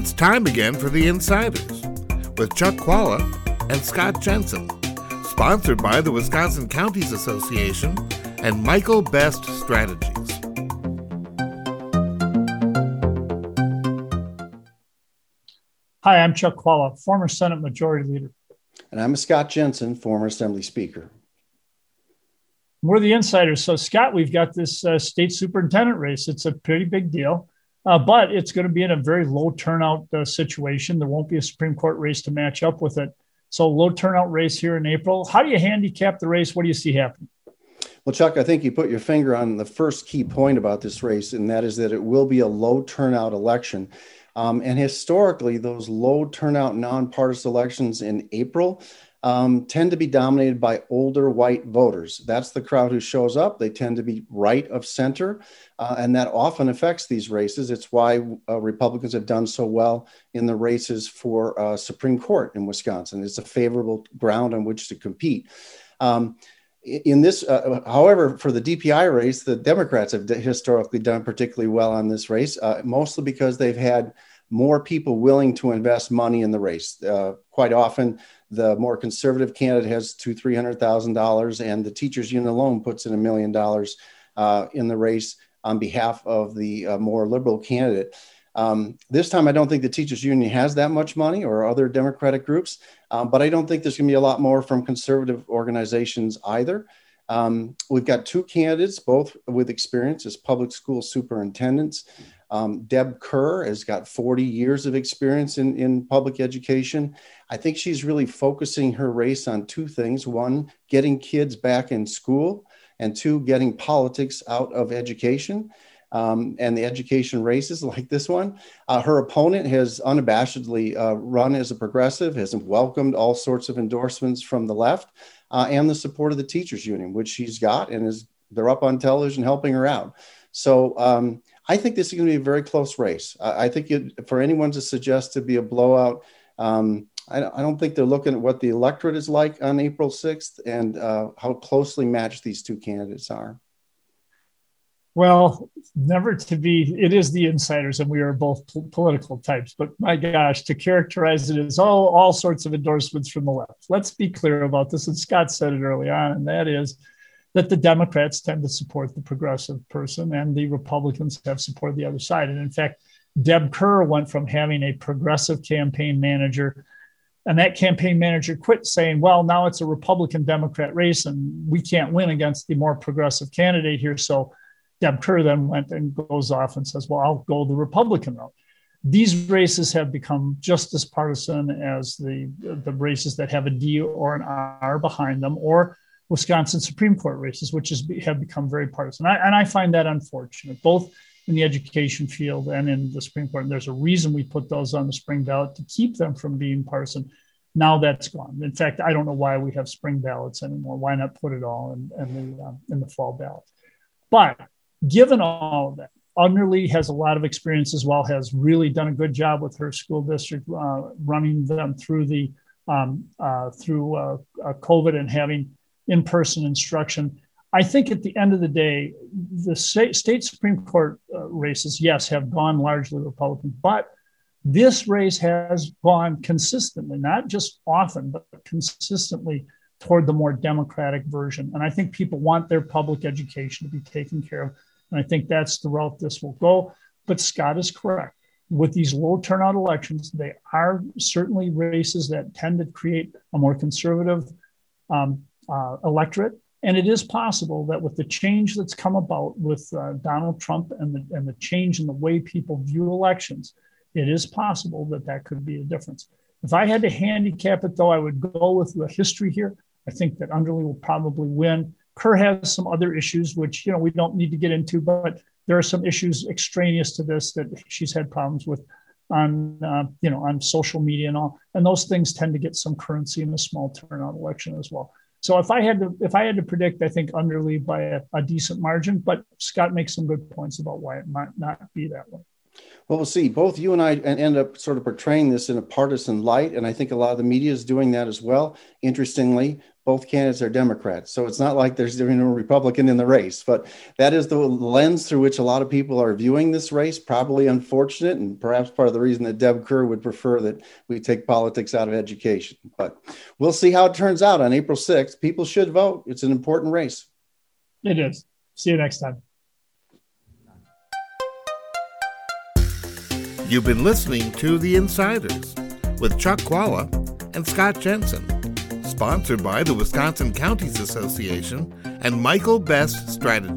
It's time again for The Insiders with Chuck Chvala and Scott Jensen, sponsored by the Wisconsin Counties Association and Michael Best Strategies. Hi, I'm Chuck Chvala, former Senate Majority Leader. And I'm Scott Jensen, former Assembly Speaker. We're the insiders. So, Scott, we've got this uh, state superintendent race. It's a pretty big deal, uh, but it's going to be in a very low turnout uh, situation. There won't be a Supreme Court race to match up with it. So, low turnout race here in April. How do you handicap the race? What do you see happening? Well, Chuck, I think you put your finger on the first key point about this race, and that is that it will be a low turnout election. Um, and historically, those low turnout nonpartisan elections in April um, tend to be dominated by older white voters. That's the crowd who shows up. They tend to be right of center, uh, and that often affects these races. It's why uh, Republicans have done so well in the races for uh, Supreme Court in Wisconsin. It's a favorable ground on which to compete. Um, in this, uh, however, for the DPI race, the Democrats have historically done particularly well on this race, uh, mostly because they've had more people willing to invest money in the race. Uh, quite often, the more conservative candidate has two, three hundred thousand dollars, and the teachers union alone puts in a million dollars uh, in the race on behalf of the uh, more liberal candidate. Um, this time, I don't think the teachers union has that much money or other Democratic groups, um, but I don't think there's going to be a lot more from conservative organizations either. Um, we've got two candidates, both with experience as public school superintendents. Um, Deb Kerr has got 40 years of experience in, in public education. I think she's really focusing her race on two things one, getting kids back in school, and two, getting politics out of education. Um, and the education races like this one. Uh, her opponent has unabashedly uh, run as a progressive, has welcomed all sorts of endorsements from the left uh, and the support of the teachers union, which she's got, and is they're up on television helping her out. So um, I think this is going to be a very close race. I, I think it, for anyone to suggest to be a blowout, um, I, I, don't think they're looking at what the electorate is like on April 6th and uh, how closely matched these two candidates are. Well, never to be, it is the insiders, and we are both p- political types. But my gosh, to characterize it as all, all sorts of endorsements from the left. Let's be clear about this. And Scott said it early on, and that is that the Democrats tend to support the progressive person and the Republicans have supported the other side. And in fact, Deb Kerr went from having a progressive campaign manager, and that campaign manager quit saying, Well, now it's a Republican Democrat race, and we can't win against the more progressive candidate here. So Deb Kerr then went and goes off and says, Well, I'll go the Republican route. These races have become just as partisan as the, the races that have a D or an R behind them, or Wisconsin Supreme Court races, which is, have become very partisan. I, and I find that unfortunate, both in the education field and in the Supreme Court. And there's a reason we put those on the spring ballot to keep them from being partisan. Now that's gone. In fact, I don't know why we have spring ballots anymore. Why not put it all in, in the, um, in the fall ballot? But given all of that, Underly has a lot of experience as well, has really done a good job with her school district, uh, running them through the um, uh, through uh, uh COVID and having in person instruction. I think at the end of the day, the state, state Supreme Court uh, races, yes, have gone largely Republican, but this race has gone consistently, not just often, but consistently toward the more democratic version. And I think people want their public education to be taken care of. And I think that's the route this will go. But Scott is correct. With these low turnout elections, they are certainly races that tend to create a more conservative um, uh, electorate. And it is possible that with the change that's come about with uh, Donald Trump and the, and the change in the way people view elections, it is possible that that could be a difference. If I had to handicap it, though, I would go with the history here. I think that Underly will probably win. Kerr has some other issues, which you know we don't need to get into, but there are some issues extraneous to this that she's had problems with on uh, you know on social media and all, and those things tend to get some currency in a small turnout election as well. So if I had to if I had to predict, I think Underly by a, a decent margin. But Scott makes some good points about why it might not be that way. Well, we'll see. Both you and I end up sort of portraying this in a partisan light, and I think a lot of the media is doing that as well. Interestingly, both candidates are Democrats. So it's not like there's you know, a Republican in the race, but that is the lens through which a lot of people are viewing this race. Probably unfortunate, and perhaps part of the reason that Deb Kerr would prefer that we take politics out of education. But we'll see how it turns out on April 6th. People should vote. It's an important race. It is. See you next time. You've been listening to The Insiders with Chuck Chvala and Scott Jensen, sponsored by the Wisconsin Counties Association and Michael Best Strategy.